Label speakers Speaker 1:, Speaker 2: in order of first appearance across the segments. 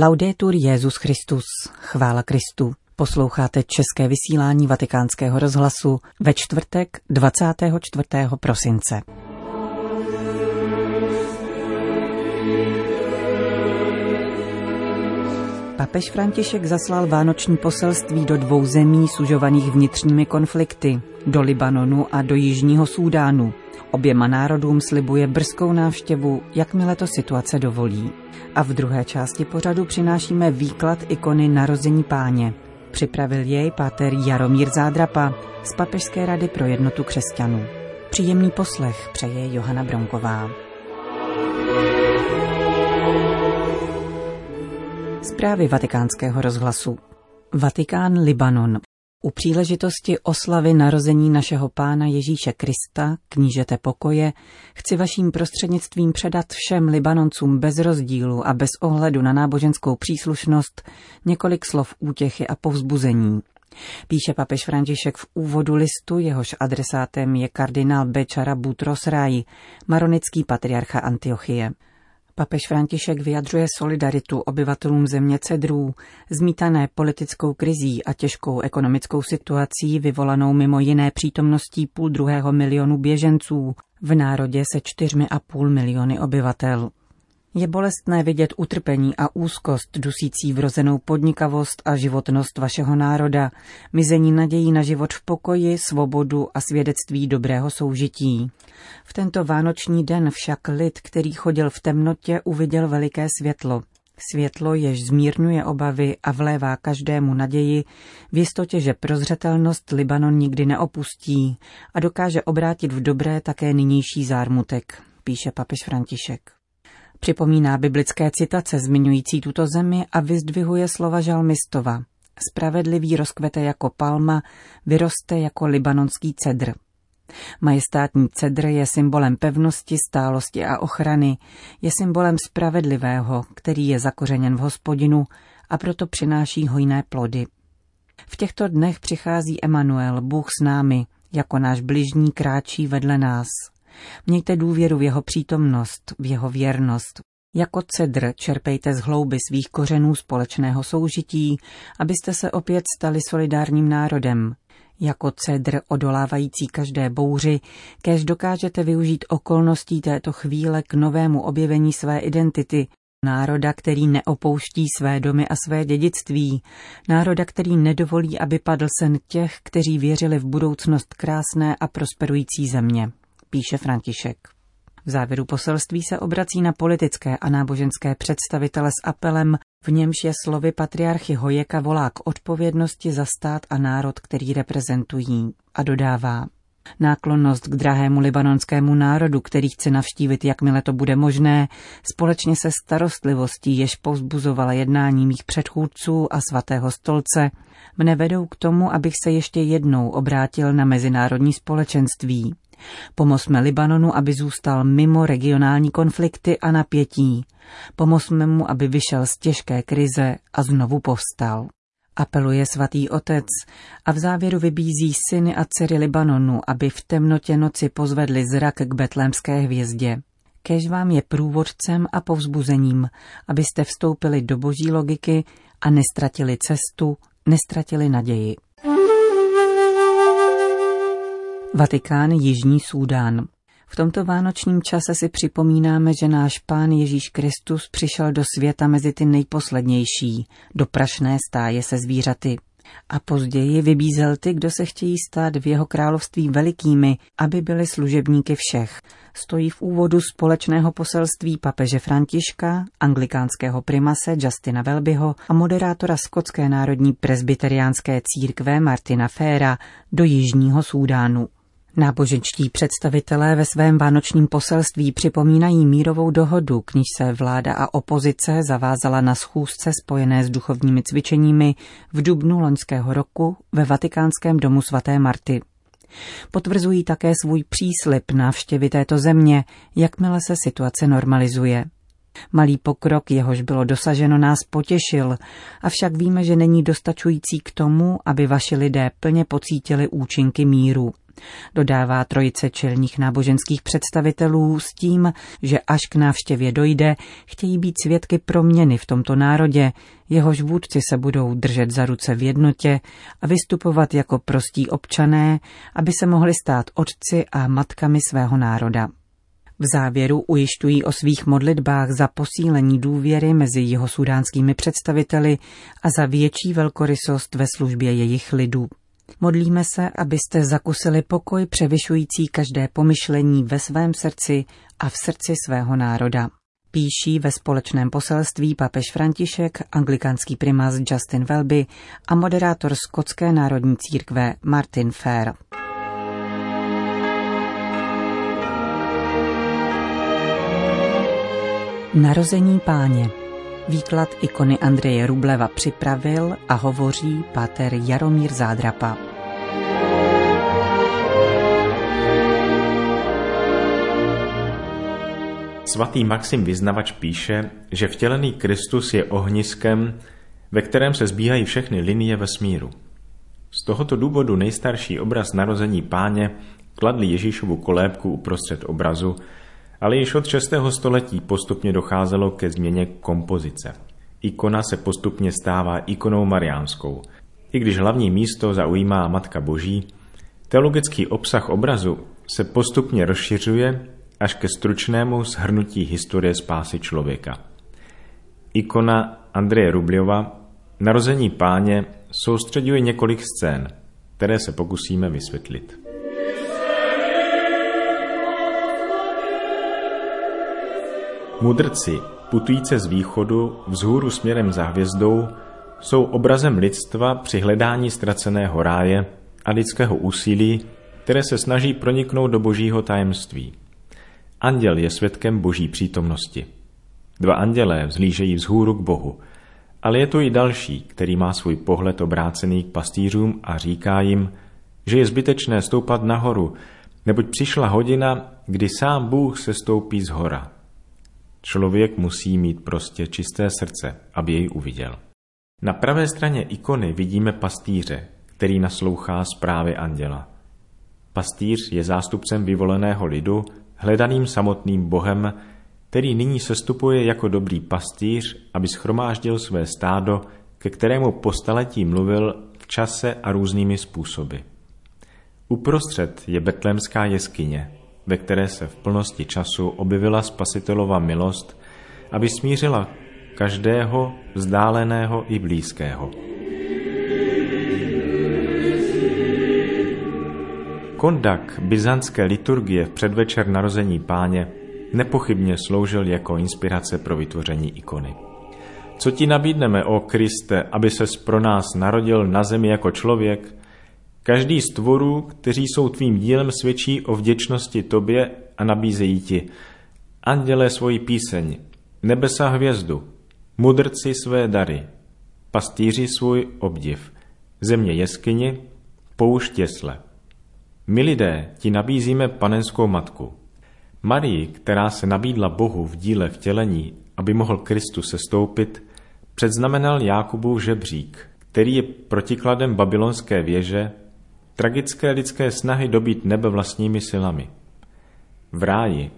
Speaker 1: Laudetur Jezus Christus, chvála Kristu. Posloucháte české vysílání Vatikánského rozhlasu ve čtvrtek 24. prosince. Papež František zaslal vánoční poselství do dvou zemí sužovaných vnitřními konflikty, do Libanonu a do Jižního Súdánu. Oběma národům slibuje brzkou návštěvu, jakmile to situace dovolí. A v druhé části pořadu přinášíme výklad ikony narození páně. Připravil jej páter Jaromír Zádrapa z Papežské rady pro jednotu křesťanů. Příjemný poslech přeje Johana Bronková. Zprávy vatikánského rozhlasu. Vatikán Libanon. U příležitosti oslavy narození našeho pána Ježíše Krista, knížete pokoje, chci vaším prostřednictvím předat všem Libanoncům bez rozdílu a bez ohledu na náboženskou příslušnost několik slov útěchy a povzbuzení. Píše papež František v úvodu listu, jehož adresátem je kardinál Bečara Butros Rai, maronický patriarcha Antiochie. Papež František vyjadřuje solidaritu obyvatelům země Cedrů, zmítané politickou krizí a těžkou ekonomickou situací vyvolanou mimo jiné přítomností půl druhého milionu běženců v národě se čtyřmi a půl miliony obyvatel. Je bolestné vidět utrpení a úzkost dusící vrozenou podnikavost a životnost vašeho národa, mizení nadějí na život v pokoji, svobodu a svědectví dobrého soužití. V tento vánoční den však lid, který chodil v temnotě, uviděl veliké světlo. Světlo, jež zmírňuje obavy a vlévá každému naději, v jistotě, že prozřetelnost Libanon nikdy neopustí a dokáže obrátit v dobré také nynější zármutek, píše papež František. Připomíná biblické citace zmiňující tuto zemi a vyzdvihuje slova žalmistova. Spravedlivý rozkvete jako palma, vyroste jako libanonský cedr. Majestátní cedr je symbolem pevnosti, stálosti a ochrany, je symbolem spravedlivého, který je zakořeněn v hospodinu a proto přináší hojné plody. V těchto dnech přichází Emanuel, Bůh s námi, jako náš bližní kráčí vedle nás. Mějte důvěru v jeho přítomnost, v jeho věrnost. Jako cedr čerpejte z hlouby svých kořenů společného soužití, abyste se opět stali solidárním národem. Jako cedr odolávající každé bouři, kež dokážete využít okolností této chvíle k novému objevení své identity, národa, který neopouští své domy a své dědictví, národa, který nedovolí, aby padl sen těch, kteří věřili v budoucnost krásné a prosperující země píše František. V závěru poselství se obrací na politické a náboženské představitele s apelem, v němž je slovy patriarchy Hojeka volá k odpovědnosti za stát a národ, který reprezentují. A dodává, Náklonnost k drahému libanonskému národu, který chce navštívit, jakmile to bude možné, společně se starostlivostí, jež povzbuzovala jednání mých předchůdců a svatého stolce, mne vedou k tomu, abych se ještě jednou obrátil na mezinárodní společenství. Pomozme Libanonu, aby zůstal mimo regionální konflikty a napětí. Pomozme mu, aby vyšel z těžké krize a znovu povstal. Apeluje svatý otec a v závěru vybízí syny a dcery Libanonu, aby v temnotě noci pozvedli zrak k betlémské hvězdě. Kež vám je průvodcem a povzbuzením, abyste vstoupili do boží logiky a nestratili cestu, nestratili naději. Vatikán Jižní Súdán. V tomto vánočním čase si připomínáme, že náš pán Ježíš Kristus přišel do světa mezi ty nejposlednější, do prašné stáje se zvířaty. A později vybízel ty, kdo se chtějí stát v jeho království velikými, aby byli služebníky všech. Stojí v úvodu společného poselství papeže Františka, anglikánského primase Justina Welbyho a moderátora skotské národní presbyteriánské církve Martina Féra do Jižního Súdánu. Náboženští představitelé ve svém vánočním poselství připomínají mírovou dohodu, k níž se vláda a opozice zavázala na schůzce spojené s duchovními cvičeními v dubnu loňského roku ve vatikánském domu svaté Marty. Potvrzují také svůj příslip návštěvy této země, jakmile se situace normalizuje. Malý pokrok, jehož bylo dosaženo, nás potěšil, avšak víme, že není dostačující k tomu, aby vaši lidé plně pocítili účinky míru Dodává trojice čelních náboženských představitelů s tím, že až k návštěvě dojde, chtějí být svědky proměny v tomto národě, jehož vůdci se budou držet za ruce v jednotě a vystupovat jako prostí občané, aby se mohli stát otci a matkami svého národa. V závěru ujišťují o svých modlitbách za posílení důvěry mezi jeho sudánskými představiteli a za větší velkorysost ve službě jejich lidů. Modlíme se, abyste zakusili pokoj převyšující každé pomyšlení ve svém srdci a v srdci svého národa. Píší ve společném poselství papež František, anglikánský primás Justin Welby a moderátor Skotské národní církve Martin Fair. Narození páně Výklad ikony Andreje Rubleva připravil a hovoří páter Jaromír Zádrapa.
Speaker 2: Svatý Maxim Vyznavač píše, že vtělený Kristus je ohniskem, ve kterém se zbíhají všechny linie vesmíru. Z tohoto důvodu nejstarší obraz narození páně kladl Ježíšovu kolébku uprostřed obrazu, ale již od 6. století postupně docházelo ke změně kompozice. Ikona se postupně stává ikonou mariánskou. I když hlavní místo zaujímá Matka Boží, teologický obsah obrazu se postupně rozšiřuje až ke stručnému shrnutí historie spásy člověka. Ikona Andreje Rubliova Narození páně soustředuje několik scén, které se pokusíme vysvětlit. Mudrci, putující z východu vzhůru směrem za hvězdou, jsou obrazem lidstva při hledání ztraceného ráje a lidského úsilí, které se snaží proniknout do božího tajemství. Anděl je svědkem boží přítomnosti. Dva andělé vzlížejí vzhůru k Bohu, ale je tu i další, který má svůj pohled obrácený k pastýřům a říká jim, že je zbytečné stoupat nahoru, neboť přišla hodina, kdy sám Bůh se stoupí z hora. Člověk musí mít prostě čisté srdce, aby jej uviděl. Na pravé straně ikony vidíme pastýře, který naslouchá zprávy anděla. Pastýř je zástupcem vyvoleného lidu, hledaným samotným Bohem, který nyní sestupuje jako dobrý pastýř, aby schromáždil své stádo, ke kterému po staletí mluvil v čase a různými způsoby. Uprostřed je betlémská jeskyně, ve které se v plnosti času objevila spasitelova milost, aby smířila každého vzdáleného i blízkého. Kondak byzantské liturgie v předvečer narození páně nepochybně sloužil jako inspirace pro vytvoření ikony. Co ti nabídneme, o Kriste, aby ses pro nás narodil na zemi jako člověk, Každý z tvorů, kteří jsou tvým dílem, svědčí o vděčnosti tobě a nabízejí ti. Andělé svoji píseň, nebesa hvězdu, mudrci své dary, pastýři svůj obdiv, země jeskyni, poušť jesle. My lidé ti nabízíme panenskou matku. Marii, která se nabídla Bohu v díle vtělení, aby mohl Kristus sestoupit, předznamenal Jákubův žebřík, který je protikladem babylonské věže tragické lidské snahy dobít nebe vlastními silami. V ráji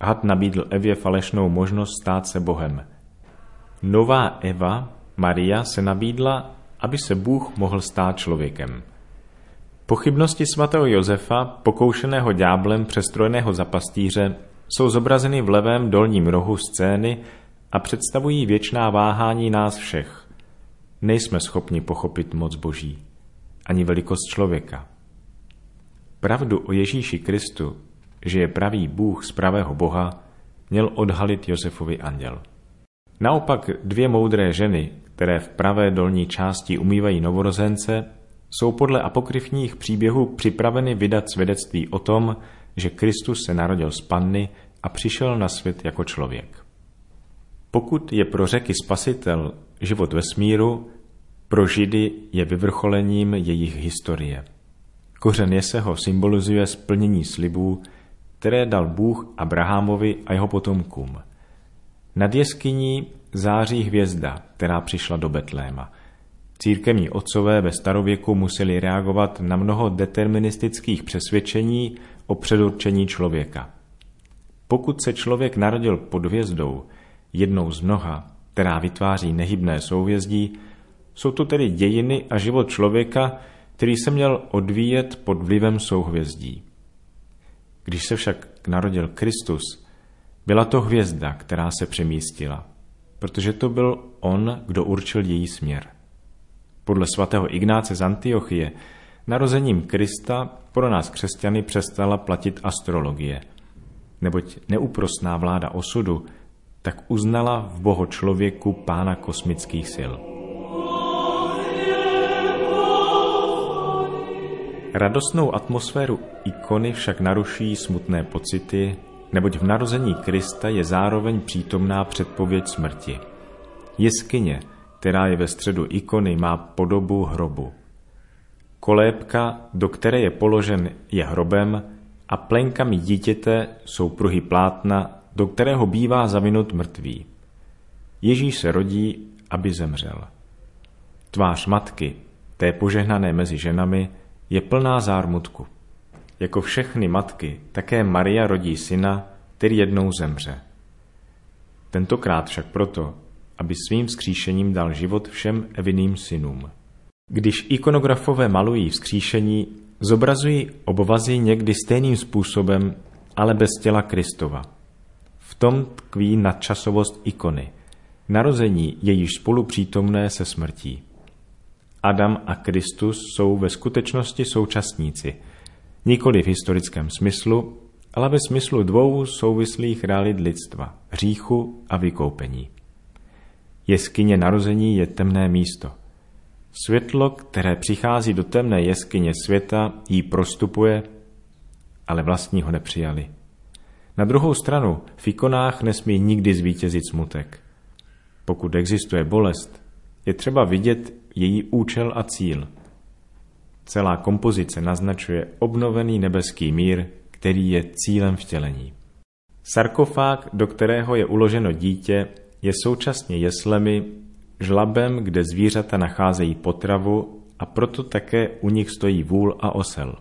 Speaker 2: had nabídl Evě falešnou možnost stát se Bohem. Nová Eva, Maria, se nabídla, aby se Bůh mohl stát člověkem. Pochybnosti svatého Josefa, pokoušeného dňáblem přestrojeného za pastýře, jsou zobrazeny v levém dolním rohu scény a představují věčná váhání nás všech. Nejsme schopni pochopit moc Boží ani velikost člověka. Pravdu o Ježíši Kristu, že je pravý Bůh z pravého Boha, měl odhalit Josefovi anděl. Naopak dvě moudré ženy, které v pravé dolní části umývají novorozence, jsou podle apokryfních příběhů připraveny vydat svědectví o tom, že Kristus se narodil z panny a přišel na svět jako člověk. Pokud je pro řeky spasitel život vesmíru, pro Židy je vyvrcholením jejich historie. Kořen Jeseho symbolizuje splnění slibů, které dal Bůh Abrahamovi a jeho potomkům. Nad jeskyní září hvězda, která přišla do Betléma. Církevní otcové ve starověku museli reagovat na mnoho deterministických přesvědčení o předurčení člověka. Pokud se člověk narodil pod hvězdou, jednou z mnoha, která vytváří nehybné souvězdí, jsou to tedy dějiny a život člověka, který se měl odvíjet pod vlivem souhvězdí. Když se však narodil Kristus, byla to hvězda, která se přemístila, protože to byl on, kdo určil její směr. Podle svatého Ignáce z Antiochie narozením Krista pro nás křesťany přestala platit astrologie, neboť neúprostná vláda osudu tak uznala v boho člověku pána kosmických sil. Radostnou atmosféru ikony však naruší smutné pocity, neboť v narození Krista je zároveň přítomná předpověď smrti. Jeskyně, která je ve středu ikony, má podobu hrobu. Kolébka, do které je položen, je hrobem a plenkami dítěte jsou pruhy plátna, do kterého bývá zavinut mrtvý. Ježíš se rodí, aby zemřel. Tvář matky, té požehnané mezi ženami, je plná zármutku. Jako všechny matky, také Maria rodí syna, který jednou zemře. Tentokrát však proto, aby svým vzkříšením dal život všem evinným synům. Když ikonografové malují vzkříšení, zobrazují obvazy někdy stejným způsobem, ale bez těla Kristova. V tom tkví nadčasovost ikony. Narození je již spolu přítomné se smrtí. Adam a Kristus jsou ve skutečnosti současníci, nikoli v historickém smyslu, ale ve smyslu dvou souvislých realit lidstva, hříchu a vykoupení. Jeskyně narození je temné místo. Světlo, které přichází do temné jeskyně světa, jí prostupuje, ale vlastní ho nepřijali. Na druhou stranu v ikonách nesmí nikdy zvítězit smutek. Pokud existuje bolest, je třeba vidět její účel a cíl. Celá kompozice naznačuje obnovený nebeský mír, který je cílem vtělení. Sarkofág, do kterého je uloženo dítě, je současně jeslemi, žlabem, kde zvířata nacházejí potravu a proto také u nich stojí vůl a osel.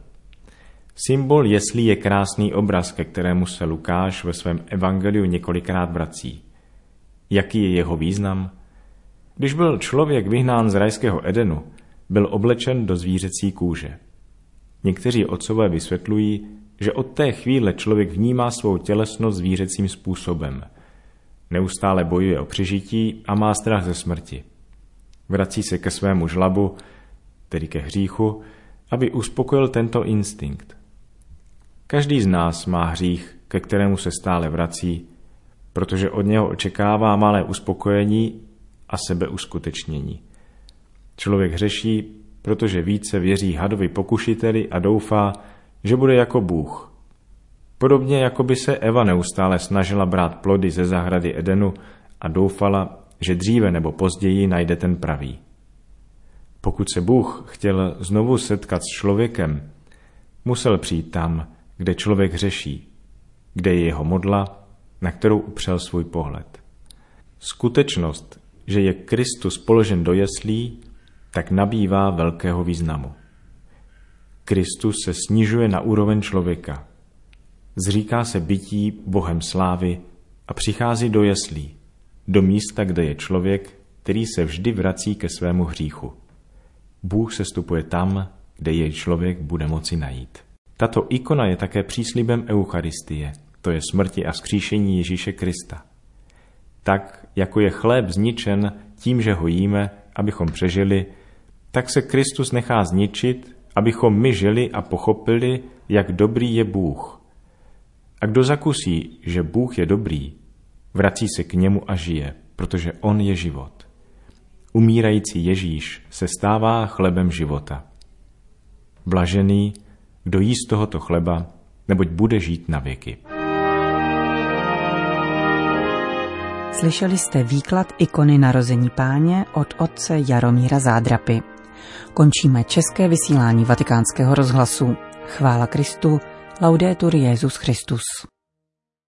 Speaker 2: Symbol jeslí je krásný obraz, ke kterému se Lukáš ve svém evangeliu několikrát vrací. Jaký je jeho význam? Když byl člověk vyhnán z rajského Edenu, byl oblečen do zvířecí kůže. Někteří otcové vysvětlují, že od té chvíle člověk vnímá svou tělesnost zvířecím způsobem. Neustále bojuje o přežití a má strach ze smrti. Vrací se ke svému žlabu, tedy ke hříchu, aby uspokojil tento instinkt. Každý z nás má hřích, ke kterému se stále vrací, protože od něho očekává malé uspokojení a sebeuskutečnění. Člověk hřeší, protože více věří hadovi pokušiteli a doufá, že bude jako Bůh. Podobně jako by se Eva neustále snažila brát plody ze zahrady Edenu a doufala, že dříve nebo později najde ten pravý. Pokud se Bůh chtěl znovu setkat s člověkem, musel přijít tam, kde člověk řeší, kde je jeho modla, na kterou upřel svůj pohled. Skutečnost, že je Kristus položen do jeslí, tak nabývá velkého významu. Kristus se snižuje na úroveň člověka. Zříká se bytí Bohem slávy a přichází do jeslí, do místa, kde je člověk, který se vždy vrací ke svému hříchu. Bůh se stupuje tam, kde jej člověk bude moci najít. Tato ikona je také příslibem Eucharistie, to je smrti a skříšení Ježíše Krista. Tak, jako je chléb zničen tím, že ho jíme, abychom přežili, tak se Kristus nechá zničit, abychom my žili a pochopili, jak dobrý je Bůh. A kdo zakusí, že Bůh je dobrý, vrací se k němu a žije, protože On je život. Umírající Ježíš se stává chlebem života. Blažený, kdo jí z tohoto chleba, neboť bude žít na věky.
Speaker 1: Slyšeli jste výklad ikony narození páně od otce Jaromíra Zádrapy. Končíme české vysílání vatikánského rozhlasu. Chvála Kristu, laudetur Jezus Christus.